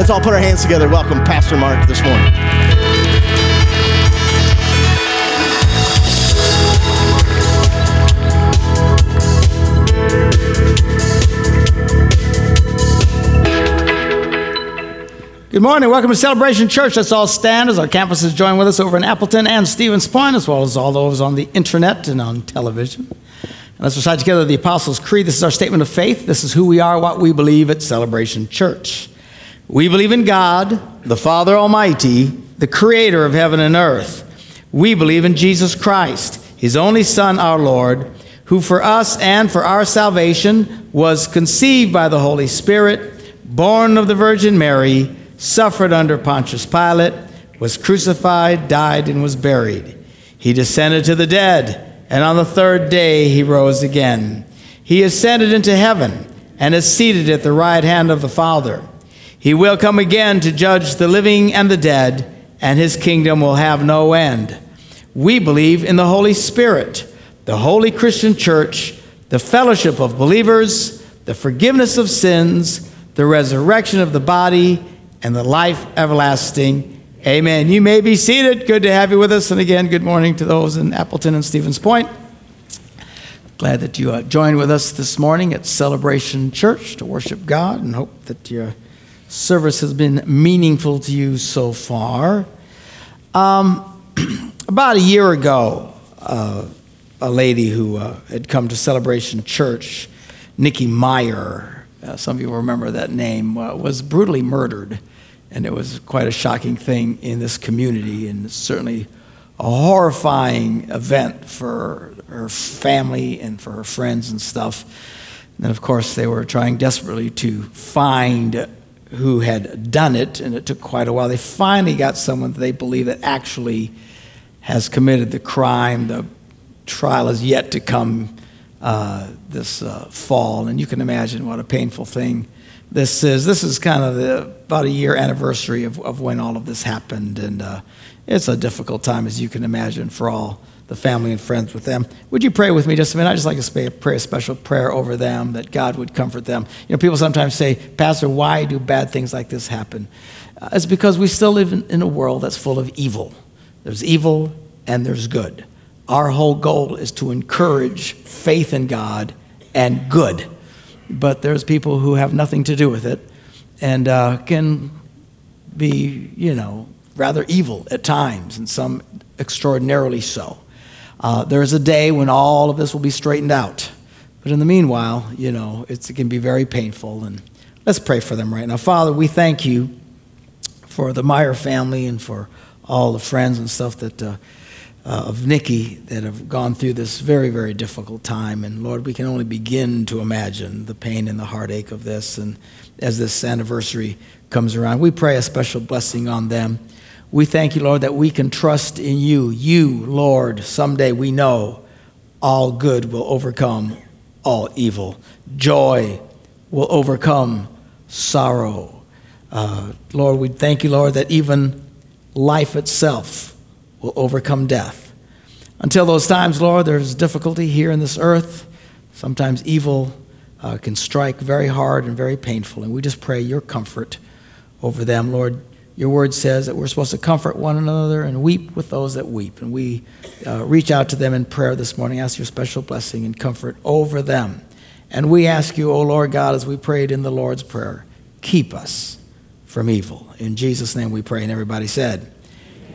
Let's all put our hands together. Welcome Pastor Mark this morning. Good morning. Welcome to Celebration Church. Let's all stand as our campuses join with us over in Appleton and Stevens Point, as well as all those on the internet and on television. And let's recite together the Apostles' Creed. This is our statement of faith. This is who we are, what we believe at Celebration Church. We believe in God, the Father Almighty, the creator of heaven and earth. We believe in Jesus Christ, his only Son, our Lord, who for us and for our salvation was conceived by the Holy Spirit, born of the Virgin Mary suffered under Pontius Pilate, was crucified, died, and was buried. He descended to the dead, and on the third day he rose again. He ascended into heaven and is seated at the right hand of the Father. He will come again to judge the living and the dead, and his kingdom will have no end. We believe in the Holy Spirit, the holy Christian church, the fellowship of believers, the forgiveness of sins, the resurrection of the body, and the life everlasting. Amen. You may be seated. Good to have you with us. And again, good morning to those in Appleton and Stevens Point. Glad that you uh, joined with us this morning at Celebration Church to worship God and hope that your service has been meaningful to you so far. Um, about a year ago, uh, a lady who uh, had come to Celebration Church, Nikki Meyer, uh, some of you remember that name, uh, was brutally murdered and it was quite a shocking thing in this community, and certainly a horrifying event for her family and for her friends and stuff. And of course, they were trying desperately to find who had done it, and it took quite a while. They finally got someone that they believe that actually has committed the crime. The trial is yet to come uh, this uh, fall, and you can imagine what a painful thing this is. This is kind of the, about a year anniversary of, of when all of this happened, and uh, it's a difficult time, as you can imagine, for all the family and friends with them. Would you pray with me just a minute? I'd just like to pray a special prayer over them that God would comfort them. You know, people sometimes say, Pastor, why do bad things like this happen? Uh, it's because we still live in, in a world that's full of evil. There's evil and there's good. Our whole goal is to encourage faith in God and good but there's people who have nothing to do with it and uh, can be, you know, rather evil at times, and some extraordinarily so. Uh, there's a day when all of this will be straightened out. But in the meanwhile, you know, it can be very painful. And let's pray for them right now. Father, we thank you for the Meyer family and for all the friends and stuff that. Uh, uh, of Nikki that have gone through this very, very difficult time. And Lord, we can only begin to imagine the pain and the heartache of this. And as this anniversary comes around, we pray a special blessing on them. We thank you, Lord, that we can trust in you. You, Lord, someday we know all good will overcome all evil. Joy will overcome sorrow. Uh, Lord, we thank you, Lord, that even life itself will overcome death. Until those times, Lord, there's difficulty here in this earth. Sometimes evil uh, can strike very hard and very painful, and we just pray your comfort over them, Lord. Your word says that we're supposed to comfort one another and weep with those that weep. And we uh, reach out to them in prayer this morning, ask your special blessing and comfort over them. And we ask you, O oh Lord God, as we prayed in the Lord's Prayer, keep us from evil. In Jesus' name we pray. And everybody said,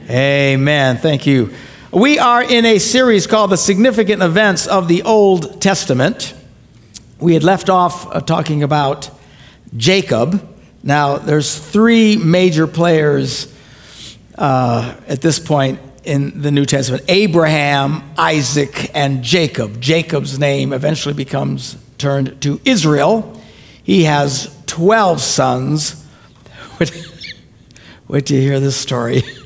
Amen. Thank you. We are in a series called The Significant Events of the Old Testament. We had left off uh, talking about Jacob. Now, there's three major players uh, at this point in the New Testament Abraham, Isaac, and Jacob. Jacob's name eventually becomes turned to Israel. He has 12 sons. Wait till you hear this story.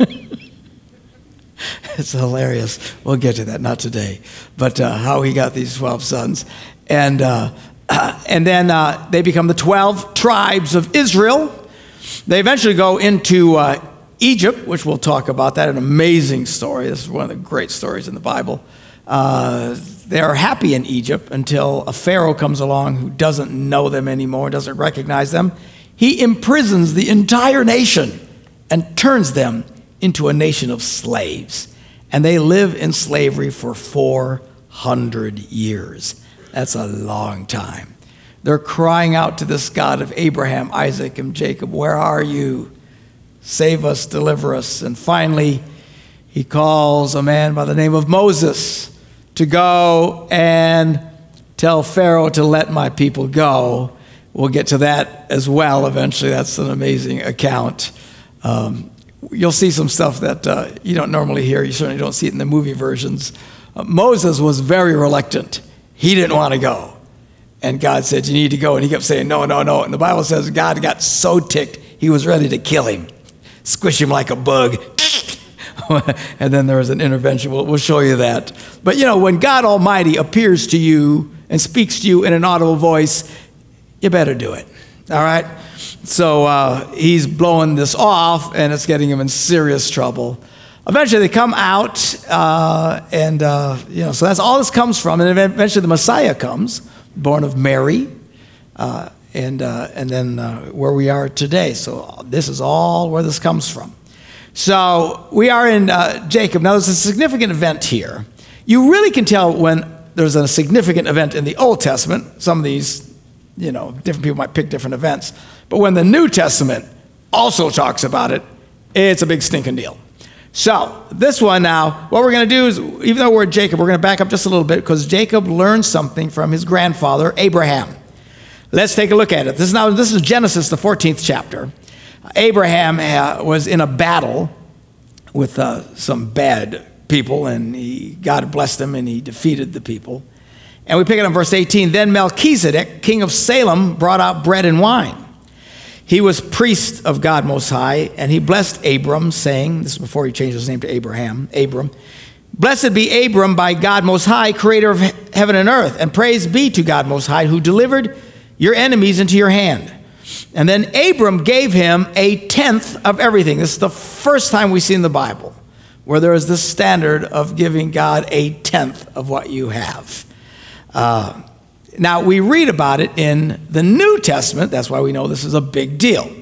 it's hilarious. We'll get to that, not today. But uh, how he got these 12 sons. And, uh, and then uh, they become the 12 tribes of Israel. They eventually go into uh, Egypt, which we'll talk about. That an amazing story. This is one of the great stories in the Bible. Uh, they're happy in Egypt until a Pharaoh comes along who doesn't know them anymore, doesn't recognize them. he imprisons the entire nation and turns them into a nation of slaves. And they live in slavery for 400 years. That's a long time. They're crying out to this God of Abraham, Isaac, and Jacob, Where are you? Save us, deliver us. And finally, he calls a man by the name of Moses to go and tell Pharaoh to let my people go. We'll get to that as well eventually. That's an amazing account. Um, you'll see some stuff that uh, you don't normally hear. You certainly don't see it in the movie versions. Uh, Moses was very reluctant. He didn't want to go. And God said, You need to go. And he kept saying, No, no, no. And the Bible says God got so ticked, he was ready to kill him, squish him like a bug. and then there was an intervention. We'll, we'll show you that. But you know, when God Almighty appears to you and speaks to you in an audible voice, you better do it. All right? So uh, he's blowing this off, and it's getting him in serious trouble. Eventually, they come out, uh, and uh, you know, so that's all this comes from. And eventually, the Messiah comes, born of Mary, uh, and uh, and then uh, where we are today. So this is all where this comes from. So we are in Jacob. Now, there's a significant event here. You really can tell when there's a significant event in the Old Testament. Some of these, you know, different people might pick different events. But when the New Testament also talks about it, it's a big stinking deal. So, this one now, what we're going to do is, even though we're Jacob, we're going to back up just a little bit because Jacob learned something from his grandfather, Abraham. Let's take a look at it. This is now this is Genesis, the 14th chapter. Abraham uh, was in a battle with uh, some bad people, and he, God blessed him and he defeated the people. And we pick it up in verse 18. Then Melchizedek, king of Salem, brought out bread and wine. He was priest of God Most High, and he blessed Abram, saying, This is before he changed his name to Abraham, Abram. Blessed be Abram by God Most High, creator of heaven and earth, and praise be to God Most High, who delivered your enemies into your hand. And then Abram gave him a tenth of everything. This is the first time we see in the Bible where there is this standard of giving God a tenth of what you have. Uh, now, we read about it in the New Testament. That's why we know this is a big deal.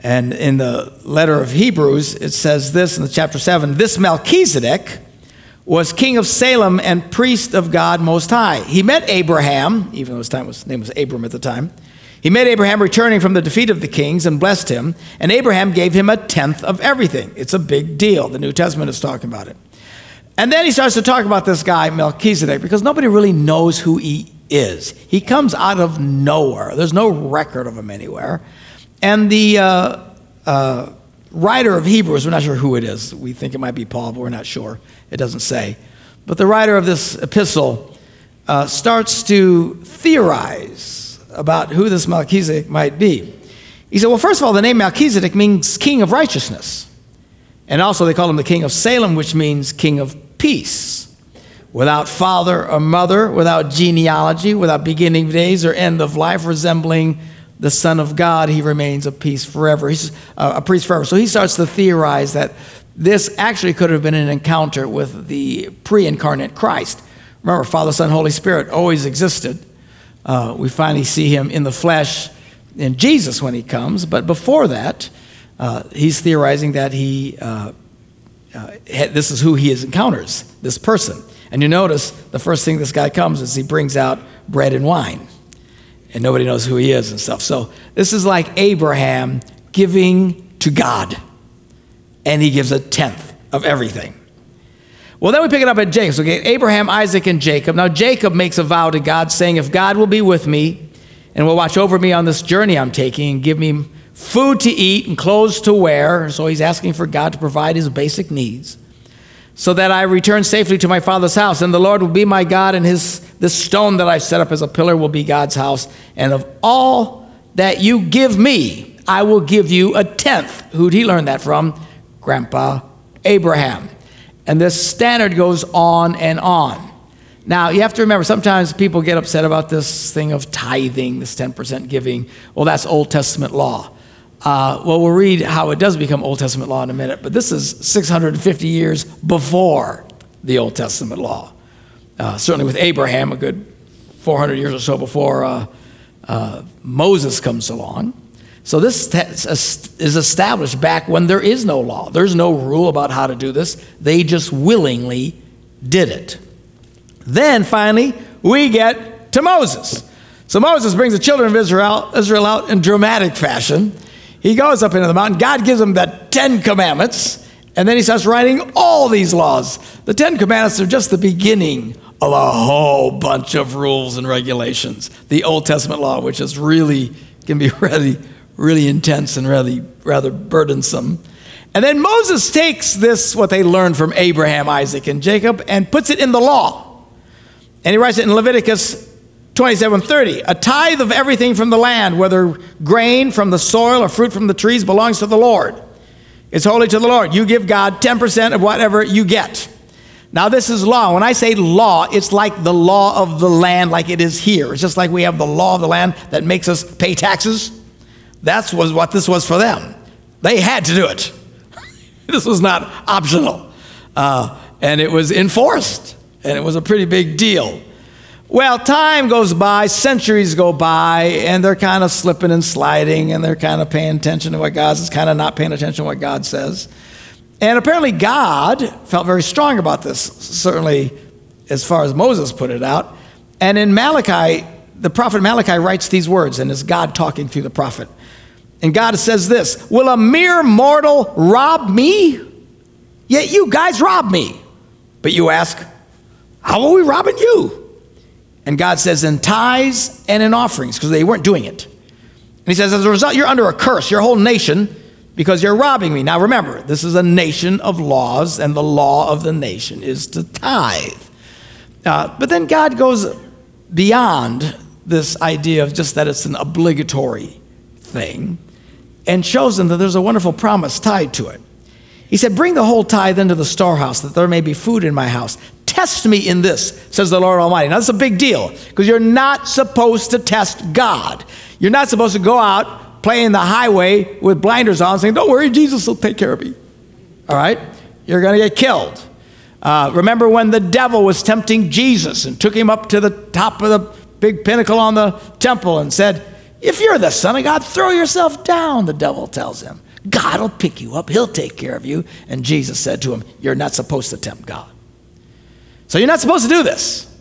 And in the letter of Hebrews, it says this in the chapter 7 This Melchizedek was king of Salem and priest of God Most High. He met Abraham, even though his, was, his name was Abram at the time. He met Abraham returning from the defeat of the kings and blessed him, and Abraham gave him a tenth of everything. It's a big deal. The New Testament is talking about it. And then he starts to talk about this guy, Melchizedek, because nobody really knows who he is. He comes out of nowhere, there's no record of him anywhere. And the uh, uh, writer of Hebrews, we're not sure who it is. We think it might be Paul, but we're not sure. It doesn't say. But the writer of this epistle uh, starts to theorize about who this Melchizedek might be. He said, well, first of all, the name Melchizedek means king of righteousness. And also, they call him the king of Salem, which means king of peace without father or mother, without genealogy, without beginning of days or end of life, resembling the Son of God, he remains a priest forever. He's uh, a priest forever. So he starts to theorize that this actually could have been an encounter with the pre incarnate Christ. Remember, Father, Son, Holy Spirit always existed. Uh, we finally see him in the flesh in Jesus when he comes, but before that, uh, he's theorizing that he, uh, uh this is who he encounters, this person. And you notice the first thing this guy comes is he brings out bread and wine. And nobody knows who he is and stuff. So this is like Abraham giving to God. And he gives a tenth of everything. Well, then we pick it up at Jacob. So okay, Abraham, Isaac, and Jacob. Now Jacob makes a vow to God, saying, If God will be with me and will watch over me on this journey I'm taking and give me food to eat and clothes to wear. So he's asking for God to provide his basic needs so that I return safely to my father's house. And the Lord will be my God, and his this stone that I've set up as a pillar will be God's house. And of all that you give me, I will give you a tenth. Who'd he learn that from? Grandpa Abraham. And this standard goes on and on. Now, you have to remember, sometimes people get upset about this thing of tithing, this 10% giving. Well, that's Old Testament law. Uh, well, we'll read how it does become Old Testament law in a minute, but this is 650 years before the Old Testament law. Uh, certainly with Abraham, a good 400 years or so before uh, uh Moses comes along. So this is established back when there is no law. There's no rule about how to do this. They just willingly did it. Then finally, we get to Moses. So Moses brings the children of Israel, Israel out in dramatic fashion. He goes up into the mountain. God gives him the Ten Commandments, and then he starts writing all these laws. The Ten Commandments are just the beginning of a whole bunch of rules and regulations. The Old Testament law, which is really can be really, really intense and really rather burdensome. And then Moses takes this, what they learned from Abraham, Isaac, and Jacob, and puts it in the law. And he writes it in Leviticus 27:30 A tithe of everything from the land whether grain from the soil or fruit from the trees belongs to the Lord. It's holy to the Lord. You give God 10% of whatever you get. Now this is law. When I say law, it's like the law of the land like it is here. It's just like we have the law of the land that makes us pay taxes. That's was what this was for them. They had to do it. this was not optional. Uh, and it was enforced. And it was a pretty big deal. Well, time goes by, centuries go by, and they're kind of slipping and sliding, and they're kind of paying attention to what God is kind of not paying attention to what God says. And apparently, God felt very strong about this, certainly as far as Moses put it out. And in Malachi, the prophet Malachi writes these words, and it's God talking through the prophet. And God says this Will a mere mortal rob me? Yet you guys rob me. But you ask, How are we robbing you? And God says, in tithes and in offerings, because they weren't doing it. And he says, as a result, you're under a curse, your whole nation, because you're robbing me. Now remember, this is a nation of laws, and the law of the nation is to tithe. Uh, but then God goes beyond this idea of just that it's an obligatory thing and shows them that there's a wonderful promise tied to it. He said, Bring the whole tithe into the storehouse, that there may be food in my house. Test me in this, says the Lord Almighty. Now, that's a big deal because you're not supposed to test God. You're not supposed to go out playing the highway with blinders on saying, Don't worry, Jesus will take care of me. All right? You're going to get killed. Uh, remember when the devil was tempting Jesus and took him up to the top of the big pinnacle on the temple and said, If you're the Son of God, throw yourself down, the devil tells him. God will pick you up, He'll take care of you. And Jesus said to him, You're not supposed to tempt God. So you're not supposed to do this,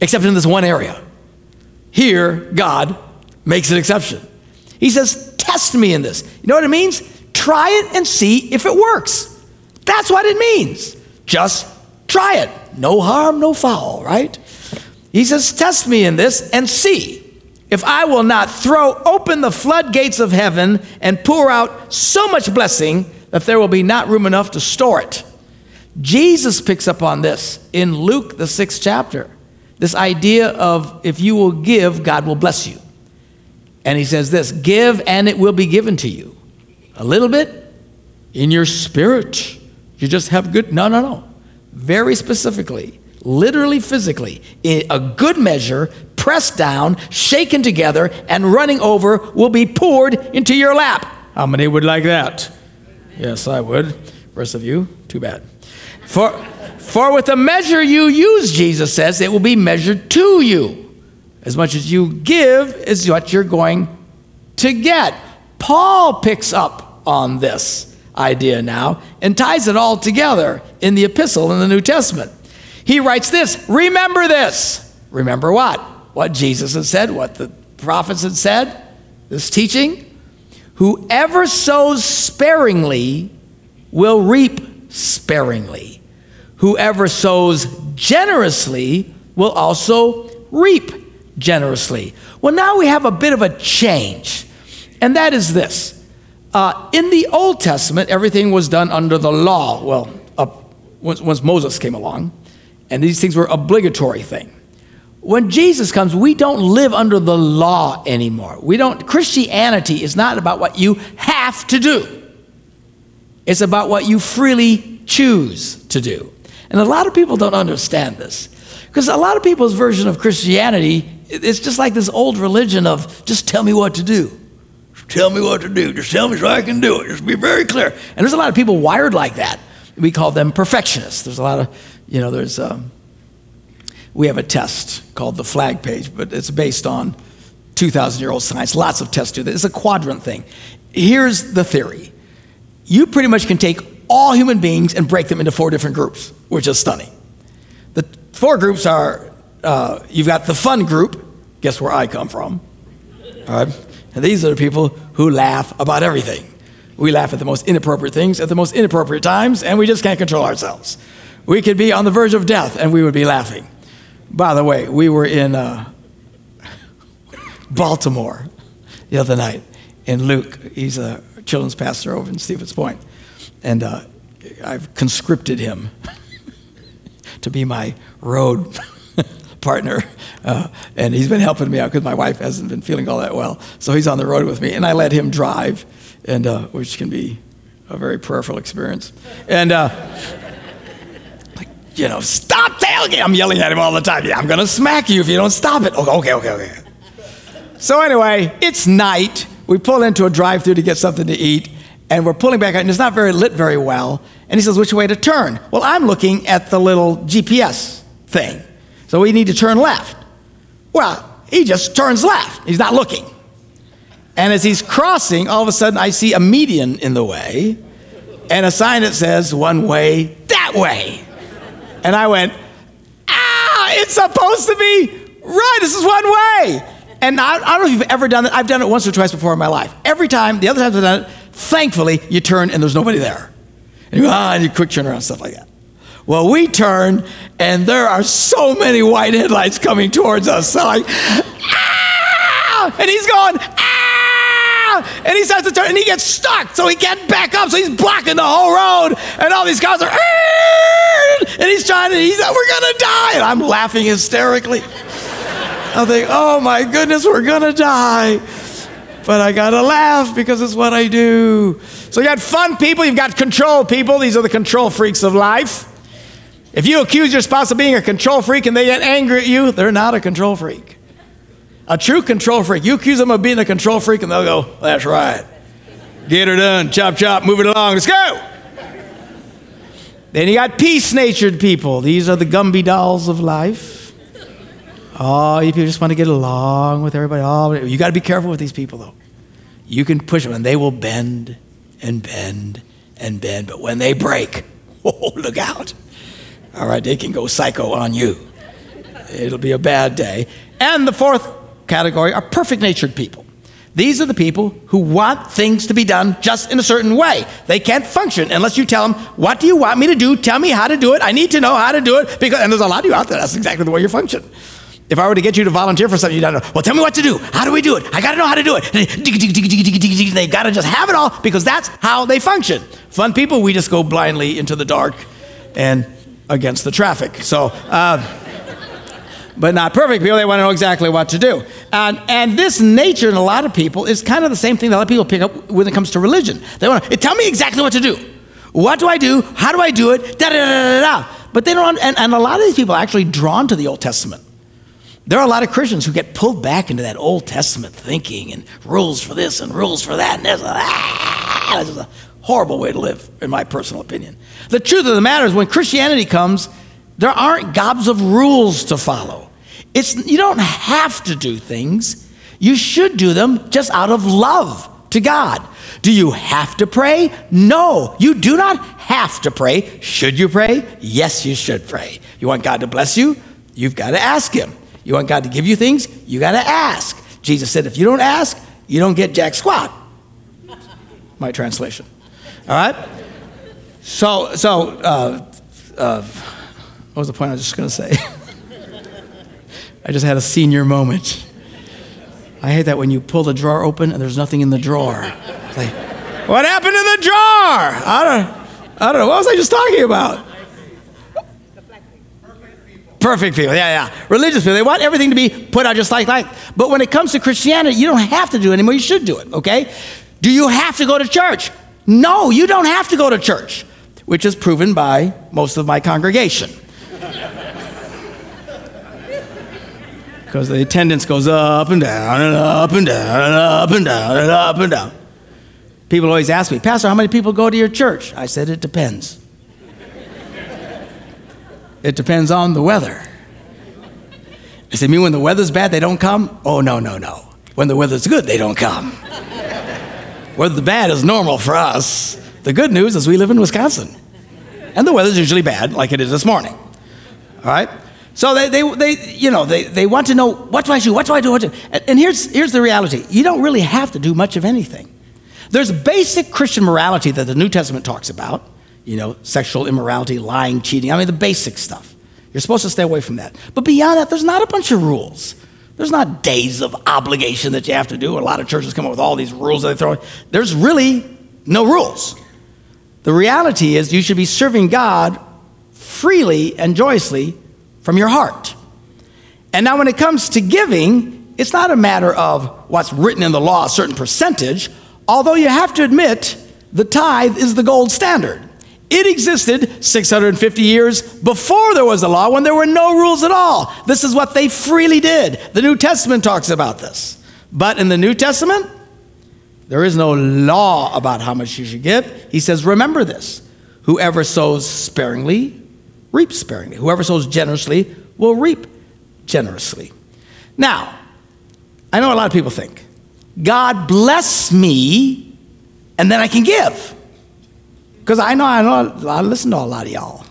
except in this one area. Here, God makes an exception. He says, Test me in this. You know what it means? Try it and see if it works. That's what it means. Just try it. No harm, no foul, right? He says, Test me in this and see if I will not throw open the floodgates of heaven and pour out so much blessing that there will be not room enough to store it. Jesus picks up on this in Luke, the sixth chapter. This idea of if you will give, God will bless you. And he says this give and it will be given to you. A little bit in your spirit. You just have good, no, no, no. Very specifically, literally, physically, a good measure, pressed down, shaken together, and running over will be poured into your lap. How many would like that? Yes, I would. Rest of you, too bad. For, for with the measure you use, Jesus says, it will be measured to you. As much as you give is what you're going to get. Paul picks up on this idea now and ties it all together in the epistle in the New Testament. He writes this Remember this. Remember what? What Jesus had said, what the prophets had said, this teaching. Whoever sows sparingly will reap sparingly. Whoever sows generously will also reap generously. Well, now we have a bit of a change, and that is this. Uh, in the Old Testament, everything was done under the law. Well, uh, once, once Moses came along, and these things were obligatory thing. When Jesus comes, we don't live under the law anymore. We don't. Christianity is not about what you have to do. It's about what you freely choose to do. And a lot of people don't understand this. Because a lot of people's version of Christianity, it's just like this old religion of just tell me what to do. Tell me what to do. Just tell me so I can do it. Just be very clear. And there's a lot of people wired like that. We call them perfectionists. There's a lot of, you know, there's, um, we have a test called the flag page, but it's based on 2,000 year old science. Lots of tests do this. It's a quadrant thing. Here's the theory you pretty much can take all human beings and break them into four different groups, which is stunning. The four groups are uh, you've got the fun group, guess where I come from? All right? And these are the people who laugh about everything. We laugh at the most inappropriate things at the most inappropriate times, and we just can't control ourselves. We could be on the verge of death, and we would be laughing. By the way, we were in uh, Baltimore the other night, and Luke, he's a children's pastor over in Stevens Point, and uh, I've conscripted him to be my road partner. Uh, and he's been helping me out because my wife hasn't been feeling all that well. So he's on the road with me, and I let him drive, and uh, which can be a very prayerful experience. And uh, you know, stop tailgating! I'm yelling at him all the time. Yeah, I'm gonna smack you if you don't stop it. Okay, okay, okay. So anyway, it's night. We pull into a drive-through to get something to eat, and we're pulling back out, and it's not very lit very well. And he says, "Which way to turn?" Well, I'm looking at the little GPS thing, so we need to turn left. Well, he just turns left. He's not looking. And as he's crossing, all of a sudden I see a median in the way and a sign that says one way, that way. And I went, ah, it's supposed to be right. This is one way. And I, I, don't know if you've ever done that. I've done it once or twice before in my life. Every time, the other times I've done it, thankfully, you turn and there's nobody there. And you, ah, and you quick turn around, stuff like that. Well, we turn, and there are so many white headlights coming towards us. So like, ah! And he's going, ah! And he starts to turn, and he gets stuck, so he can't back up. So he's blocking the whole road, and all these cars are, and he's trying to, he's like, we're gonna die. And I'm laughing hysterically. I think, oh my goodness, we're gonna die. But I gotta laugh because it's what I do. So you got fun people, you've got control people. These are the control freaks of life. If you accuse your spouse of being a control freak and they get angry at you, they're not a control freak. A true control freak, you accuse them of being a control freak and they'll go, That's right. Get her done. Chop, chop, move it along. Let's go. Then you got peace natured people. These are the Gumby dolls of life. Oh, you people just want to get along with everybody. Oh, you got to be careful with these people, though. You can push them and they will bend and bend and bend, but when they break, oh, look out. All right, they can go psycho on you. It'll be a bad day. And the fourth category are perfect natured people. These are the people who want things to be done just in a certain way. They can't function unless you tell them, What do you want me to do? Tell me how to do it. I need to know how to do it. Because, and there's a lot of you out there, that's exactly the way you function. If I were to get you to volunteer for something, you don't know, well, tell me what to do. How do we do it? I got to know how to do it. They got to just have it all because that's how they function. Fun people, we just go blindly into the dark and against the traffic. So, uh, but not perfect people. They want to know exactly what to do. And, and this nature in a lot of people is kind of the same thing that a lot of people pick up when it comes to religion. They want to tell me exactly what to do. What do I do? How do I do it? Da da da da da. But they don't. And, and a lot of these people are actually drawn to the Old Testament. There are a lot of Christians who get pulled back into that Old Testament thinking and rules for this and rules for that and this. This is a horrible way to live, in my personal opinion. The truth of the matter is, when Christianity comes, there aren't gobs of rules to follow. It's, you don't have to do things, you should do them just out of love to God. Do you have to pray? No, you do not have to pray. Should you pray? Yes, you should pray. You want God to bless you? You've got to ask Him. You want God to give you things? You got to ask. Jesus said, if you don't ask, you don't get jack squat. My translation. All right? So, so uh, uh, what was the point I was just going to say? I just had a senior moment. I hate that when you pull the drawer open and there's nothing in the drawer. It's like, what happened to the drawer? I don't, I don't know. What was I just talking about? Perfect people, yeah, yeah. Religious people, they want everything to be put out just like like. But when it comes to Christianity, you don't have to do it anymore. You should do it, okay? Do you have to go to church? No, you don't have to go to church, which is proven by most of my congregation. Because the attendance goes up and down and up and down and up and down and up and down. People always ask me, Pastor, how many people go to your church? I said, it depends. It depends on the weather. They say, mean when the weather's bad, they don't come? Oh, no, no, no. When the weather's good, they don't come. Weather the bad is normal for us. The good news is we live in Wisconsin. And the weather's usually bad, like it is this morning. All right? So they, they, they you know, they, they want to know, what do I do? What do I do? What do and here's, here's the reality. You don't really have to do much of anything. There's basic Christian morality that the New Testament talks about. You know, sexual immorality, lying, cheating. I mean, the basic stuff. You're supposed to stay away from that. But beyond that, there's not a bunch of rules. There's not days of obligation that you have to do. A lot of churches come up with all these rules that they throw. There's really no rules. The reality is you should be serving God freely and joyously from your heart. And now, when it comes to giving, it's not a matter of what's written in the law, a certain percentage, although you have to admit the tithe is the gold standard. It existed 650 years before there was a law when there were no rules at all. This is what they freely did. The New Testament talks about this. But in the New Testament, there is no law about how much you should give. He says, Remember this whoever sows sparingly reaps sparingly, whoever sows generously will reap generously. Now, I know a lot of people think, God bless me and then I can give. Because I know, I know, I listen to a lot of y'all.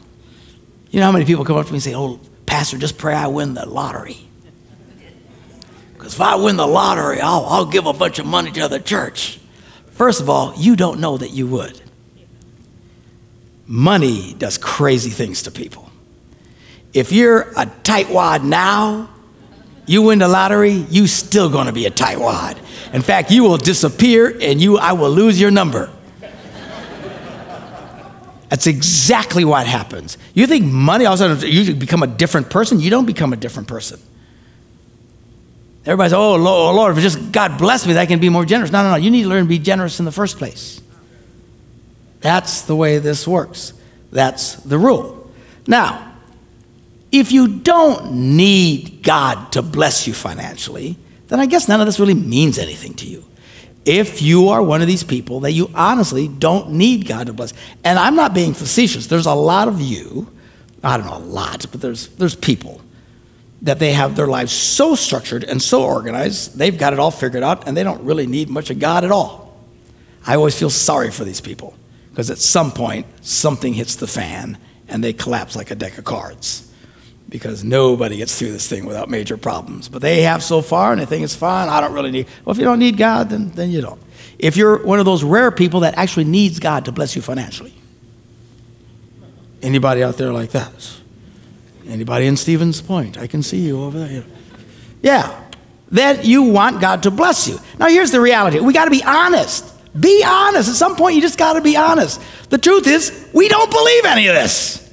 You know how many people come up to me and say, Oh, Pastor, just pray I win the lottery. Because if I win the lottery, I'll, I'll give a bunch of money to the church. First of all, you don't know that you would. Money does crazy things to people. If you're a tightwad now, you win the lottery, you still to be a tightwad. In fact, you will disappear and you I will lose your number. That's exactly what happens. You think money all of a sudden you become a different person? You don't become a different person. Everybody's, oh, oh Lord, if just God bless me, that I can be more generous. No, no, no. You need to learn to be generous in the first place. That's the way this works. That's the rule. Now, if you don't need God to bless you financially, then I guess none of this really means anything to you if you are one of these people that you honestly don't need God to bless. And I'm not being facetious. There's a lot of you, I don't know a lot, but there's, there's people that they have their lives so structured and so organized, they've got it all figured out and they don't really need much of God at all. I always feel sorry for these people because at some point something hits the fan and they collapse like a deck of cards because nobody gets through this thing without major problems. But they have so far, and they think it's fine. I don't really need. Well, if you don't need God, then, then you don't. If you're one of those rare people that actually needs God to bless you financially, anybody out there like that? Anybody in Stevens Point? I can see you over there. Yeah, then you want God to bless you. Now, here's the reality we got to be honest. Be honest. At some point, you just got to be honest. The truth is, we don't believe any of this.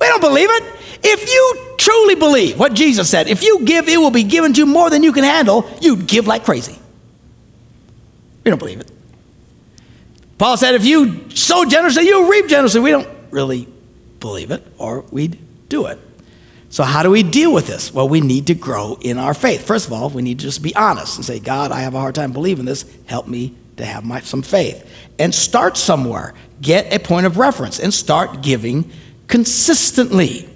We don't believe it. If you truly believe what Jesus said, if you give, it will be given to you more than you can handle, you'd give like crazy. We don't believe it. Paul said, if you sow generously, you'll reap generously. We don't really believe it, or we'd do it. So, how do we deal with this? Well, we need to grow in our faith. First of all, we need to just be honest and say, God, I have a hard time believing this. Help me to have my, some faith. And start somewhere. Get a point of reference and start giving consistently,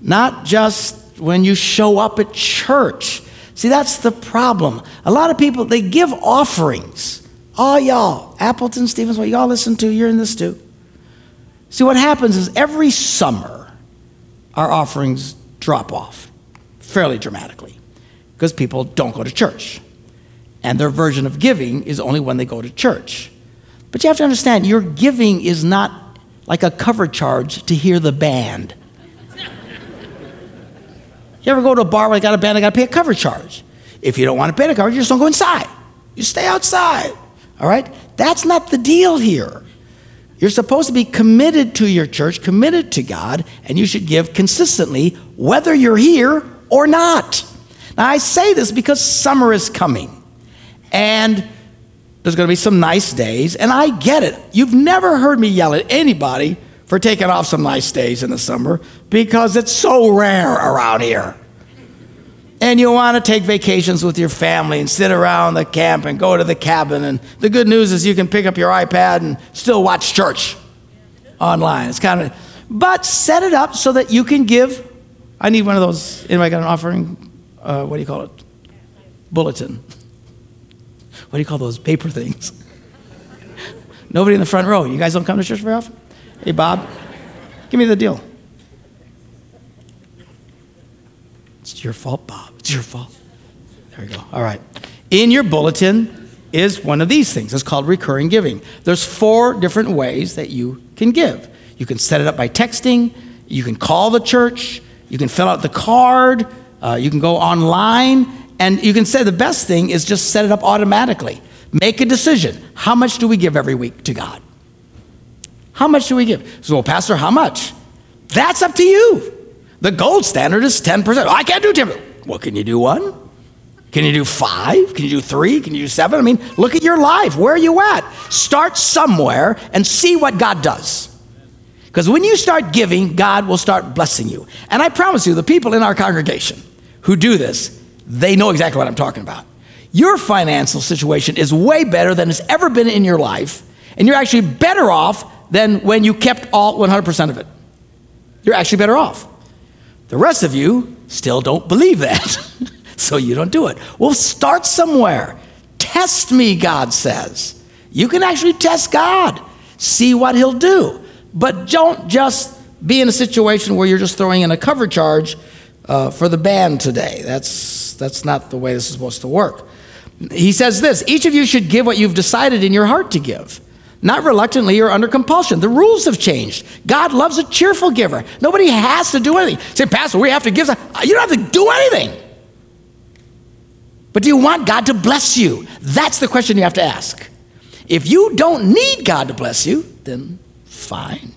not just when you show up at church. See, that's the problem. A lot of people, they give offerings. Oh, y'all, Appleton, Stevens, what y'all listen to, you're in this too. See, what happens is every summer, our offerings drop off fairly dramatically because people don't go to church. And their version of giving is only when they go to church. But you have to understand, your giving is not like a cover charge to hear the band. You ever go to a bar where they got a band, they got to pay a cover charge. If you don't want to pay the cover, you just don't go inside. You stay outside. All right? That's not the deal here. You're supposed to be committed to your church, committed to God, and you should give consistently, whether you're here or not. Now, I say this because summer is coming. And there's going to be some nice days, and I get it. You've never heard me yell at anybody for taking off some nice days in the summer because it's so rare around here. And you want to take vacations with your family and sit around the camp and go to the cabin. And the good news is you can pick up your iPad and still watch church online. It's kind of, but set it up so that you can give. I need one of those. Anybody got an offering? Uh, what do you call it? bulletin. What do you call those paper things? Nobody in the front row. You guys don't come to church very often? Hey, Bob, give me the deal. It's your fault, Bob. It's your fault. There we go. All right. In your bulletin is one of these things. It's called recurring giving. There's four different ways that you can give. You can set it up by texting, you can call the church, you can fill out the card, uh, you can go online, and you can say the best thing is just set it up automatically. Make a decision. How much do we give every week to God? How much do we give? So, well, Pastor, how much? That's up to you. The gold standard is 10%. Oh, I can't do 10. Well, can you do one? Can you do five? Can you do three? Can you do seven? I mean, look at your life. Where are you at? Start somewhere and see what God does. Because when you start giving, God will start blessing you. And I promise you, the people in our congregation who do this, they know exactly what I'm talking about. Your financial situation is way better than it's ever been in your life, and you're actually better off than when you kept all 100% of it. You're actually better off. The rest of you still don't believe that, so you don't do it. Well, start somewhere. Test me, God says. You can actually test God, see what He'll do. But don't just be in a situation where you're just throwing in a cover charge uh, for the band today. That's, that's not the way this is supposed to work. He says this each of you should give what you've decided in your heart to give not reluctantly or under compulsion. The rules have changed. God loves a cheerful giver. Nobody has to do anything. Say, Pastor, we have to give. You don't have to do anything. But do you want God to bless you? That's the question you have to ask. If you don't need God to bless you, then fine.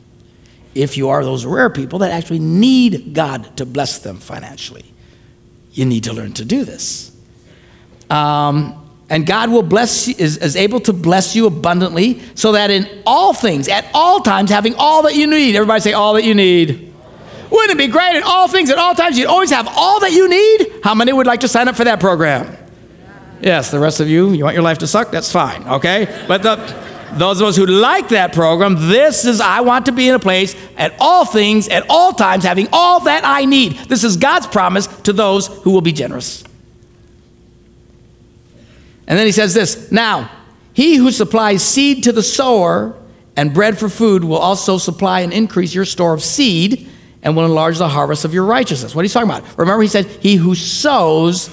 If you are those rare people that actually need God to bless them financially, you need to learn to do this. Um, and God will bless you, is, is able to bless you abundantly, so that in all things, at all times, having all that you need. Everybody say, all that you need. Wouldn't it be great at all things, at all times, you'd always have all that you need? How many would like to sign up for that program? Yes, the rest of you, you want your life to suck? That's fine, okay? But the, those of us who like that program, this is, I want to be in a place at all things, at all times, having all that I need. This is God's promise to those who will be generous. And then he says this Now, he who supplies seed to the sower and bread for food will also supply and increase your store of seed and will enlarge the harvest of your righteousness. What are you talking about? Remember, he said, He who sows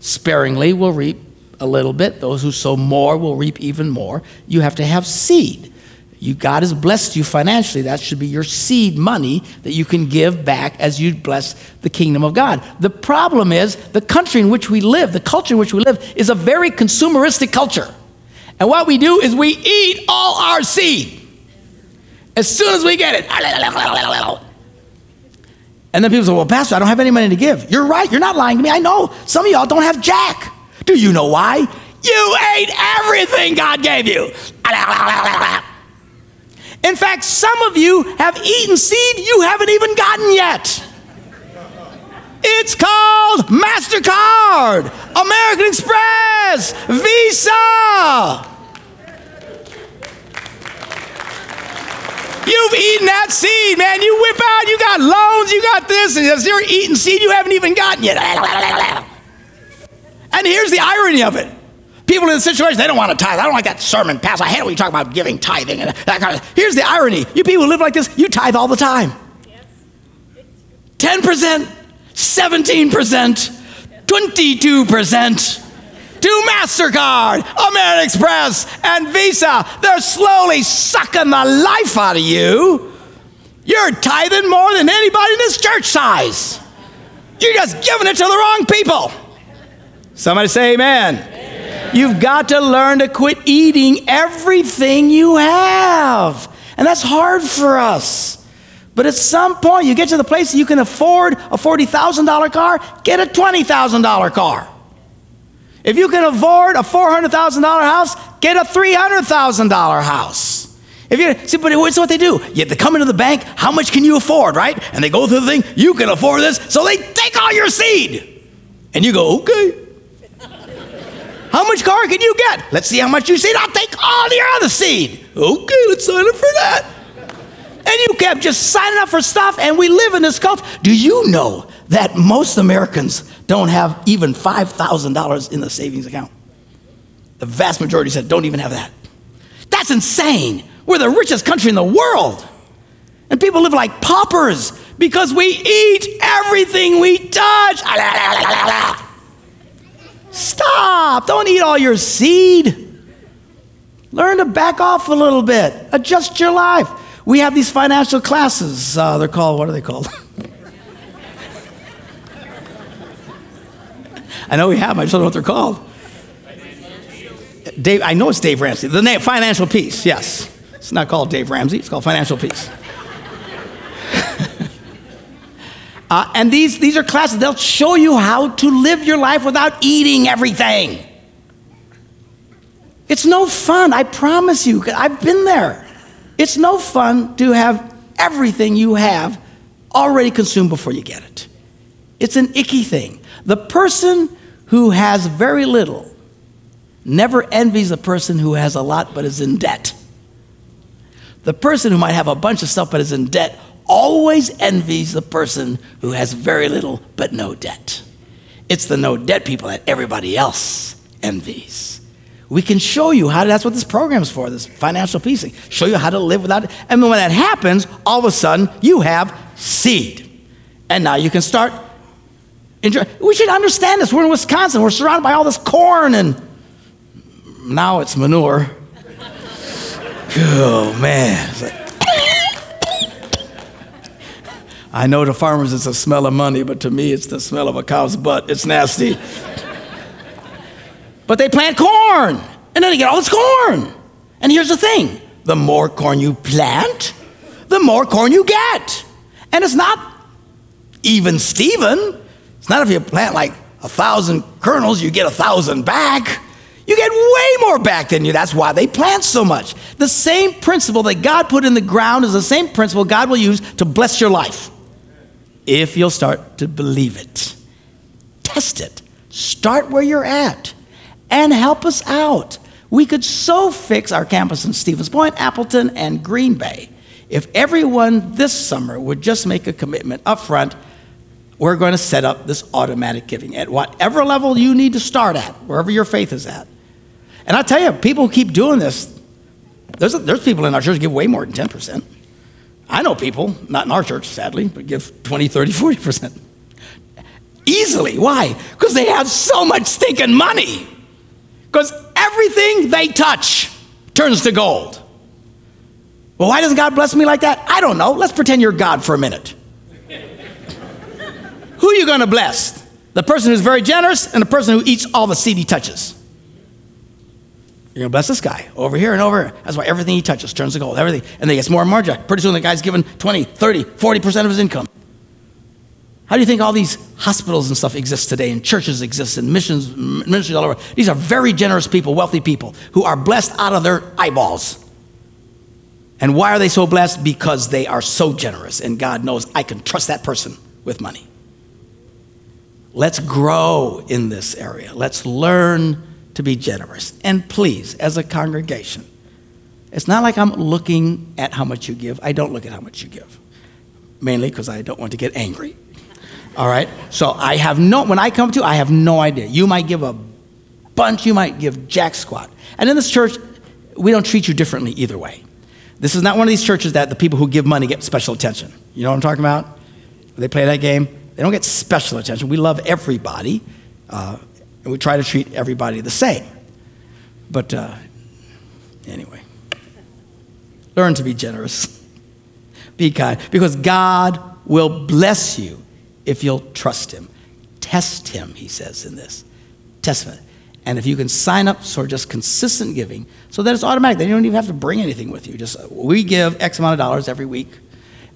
sparingly will reap a little bit. Those who sow more will reap even more. You have to have seed. You, God has blessed you financially. That should be your seed money that you can give back as you bless the kingdom of God. The problem is the country in which we live, the culture in which we live, is a very consumeristic culture. And what we do is we eat all our seed as soon as we get it. And then people say, Well, Pastor, I don't have any money to give. You're right. You're not lying to me. I know. Some of y'all don't have jack. Do you know why? You ate everything God gave you. In fact, some of you have eaten seed you haven't even gotten yet. It's called MasterCard, American Express, Visa. You've eaten that seed, man. You whip out, you got loans, you got this, and you're eating seed you haven't even gotten yet. And here's the irony of it People in the situation, they don't want to tithe. I don't like that sermon, Pastor. I hate when you talk about giving, tithing, and that kind of. Here's the irony: you people who live like this, you tithe all the time. Ten percent, seventeen percent, twenty-two percent. To MasterCard, American Express, and Visa. They're slowly sucking the life out of you. You're tithing more than anybody in this church size. You're just giving it to the wrong people. Somebody say amen. You've got to learn to quit eating everything you have. And that's hard for us. But at some point, you get to the place that you can afford a $40,000 car, get a $20,000 car. If you can afford a $400,000 house, get a $300,000 house. If you see, but it's what they do. You, they come into the bank. How much can you afford, right? And they go through the thing. You can afford this, so they take all your seed, and you go, okay. How much car can you get? Let's see how much you seed. I'll take all your other seed. Okay, let's sign up for that. And you kept just signing up for stuff, and we live in this culture. Do you know that most Americans don't have even $5,000 in the savings account. The vast majority said, don't even have that. That's insane. We're the richest country in the world. And people live like paupers because we eat everything we touch. Stop. Don't eat all your seed. Learn to back off a little bit, adjust your life. We have these financial classes. Uh, they're called, what are they called? I know we have them, I just don't know what they're called. Dave, I know it's Dave Ramsey. The name, Financial Peace, yes. It's not called Dave Ramsey, it's called Financial Peace. Uh, and these, these are classes, they'll show you how to live your life without eating everything. It's no fun, I promise you. I've been there. It's no fun to have everything you have already consumed before you get it. It's an icky thing. The person who has very little never envies the person who has a lot but is in debt. The person who might have a bunch of stuff but is in debt always envies the person who has very little but no debt. It's the no debt people that everybody else envies. We can show you how to, that's what this program is for, this financial piecing. Show you how to live without it. And when that happens, all of a sudden you have seed. And now you can start enjoy. We should understand this. We're in Wisconsin. We're surrounded by all this corn and now it's manure. oh man. I know to farmers it's a smell of money, but to me it's the smell of a cow's butt. It's nasty. But they plant corn, and then they get all this corn. And here's the thing the more corn you plant, the more corn you get. And it's not even Steven. It's not if you plant like a thousand kernels, you get a thousand back. You get way more back than you. That's why they plant so much. The same principle that God put in the ground is the same principle God will use to bless your life. If you'll start to believe it, test it. Start where you're at and help us out. We could so fix our campus in Stevens Point, Appleton, and Green Bay if everyone this summer would just make a commitment up front. We're going to set up this automatic giving at whatever level you need to start at, wherever your faith is at. And I tell you, people who keep doing this, there's, there's people in our church give way more than 10%. I know people, not in our church, sadly, but give 20, 30, 40%. Easily. Why? Because they have so much stinking money. Because everything they touch turns to gold. Well, why doesn't God bless me like that? I don't know. Let's pretend you're God for a minute. who are you going to bless? The person who's very generous and the person who eats all the seed he touches. You're going to bless this guy over here and over. That's why everything he touches turns to gold. Everything. And then he gets more and more. Jack. Pretty soon the guy's given 20, 30, 40% of his income. How do you think all these hospitals and stuff exist today, and churches exist, and missions, ministries all over? These are very generous people, wealthy people, who are blessed out of their eyeballs. And why are they so blessed? Because they are so generous, and God knows I can trust that person with money. Let's grow in this area. Let's learn to be generous. And please, as a congregation, it's not like I'm looking at how much you give. I don't look at how much you give, mainly because I don't want to get angry. All right? So I have no, when I come to I have no idea. You might give a bunch, you might give jack squat. And in this church, we don't treat you differently either way. This is not one of these churches that the people who give money get special attention. You know what I'm talking about? They play that game. They don't get special attention. We love everybody, uh, and we try to treat everybody the same. But uh, anyway, learn to be generous. be kind, because God will bless you if you'll trust him. Test him, he says in this. Testament. And if you can sign up for just consistent giving, so that it's automatic, then you don't even have to bring anything with you. Just we give X amount of dollars every week.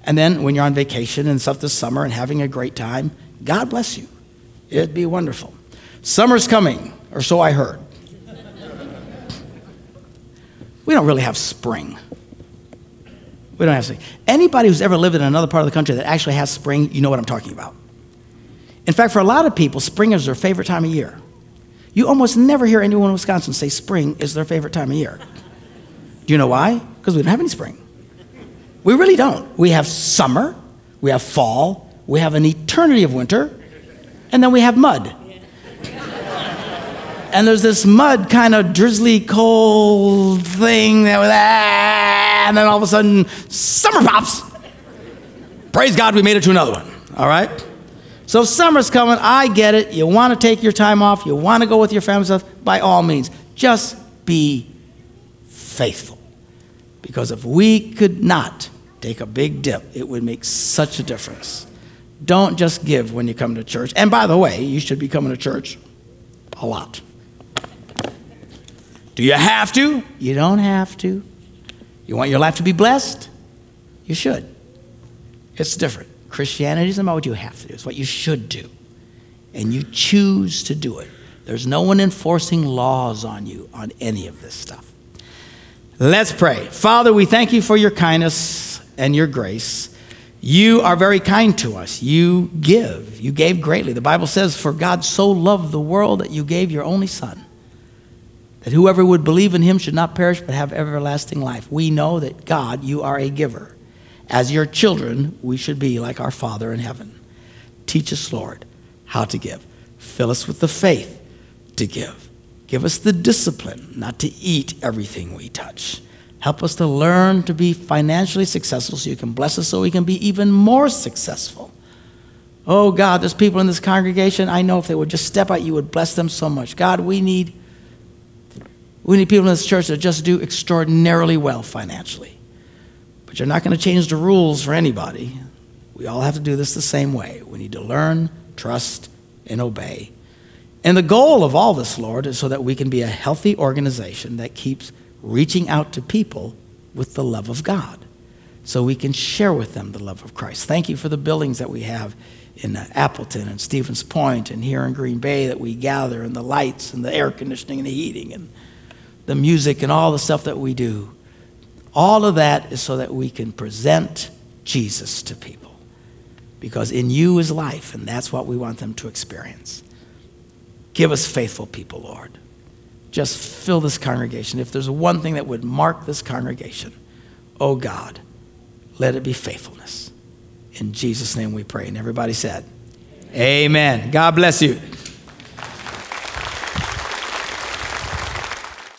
And then when you're on vacation and stuff this summer and having a great time, God bless you. It'd be wonderful. Summer's coming, or so I heard. we don't really have spring. We don't have spring. Anybody who's ever lived in another part of the country that actually has spring, you know what I'm talking about. In fact, for a lot of people, spring is their favorite time of year. You almost never hear anyone in Wisconsin say spring is their favorite time of year. Do you know why? Because we don't have any spring. We really don't. We have summer, we have fall, we have an eternity of winter, and then we have mud. And there's this mud kind of drizzly, cold thing that was, ah, and then all of a sudden, summer pops. Praise God, we made it to another one. All right? So summer's coming. I get it. You want to take your time off. You want to go with your family stuff. By all means, just be faithful. Because if we could not take a big dip, it would make such a difference. Don't just give when you come to church. And by the way, you should be coming to church a lot. Do you have to? You don't have to. You want your life to be blessed? You should. It's different. Christianity isn't about what you have to do, it's what you should do. And you choose to do it. There's no one enforcing laws on you on any of this stuff. Let's pray. Father, we thank you for your kindness and your grace. You are very kind to us. You give. You gave greatly. The Bible says, For God so loved the world that you gave your only Son, that whoever would believe in him should not perish but have everlasting life. We know that God, you are a giver. As your children, we should be like our Father in heaven. Teach us, Lord, how to give. Fill us with the faith to give. Give us the discipline not to eat everything we touch. Help us to learn to be financially successful so you can bless us so we can be even more successful. Oh God, there's people in this congregation. I know if they would just step out, you would bless them so much. God, we need we need people in this church that just do extraordinarily well financially. But you're not going to change the rules for anybody. We all have to do this the same way. We need to learn, trust, and obey. And the goal of all this, Lord, is so that we can be a healthy organization that keeps reaching out to people with the love of God, so we can share with them the love of Christ. Thank you for the buildings that we have in uh, Appleton and Stevens Point and here in Green Bay that we gather, and the lights and the air conditioning and the heating and the music and all the stuff that we do. All of that is so that we can present Jesus to people. Because in you is life, and that's what we want them to experience. Give us faithful people, Lord. Just fill this congregation. If there's one thing that would mark this congregation, oh God, let it be faithfulness. In Jesus' name we pray. And everybody said, Amen. God bless you.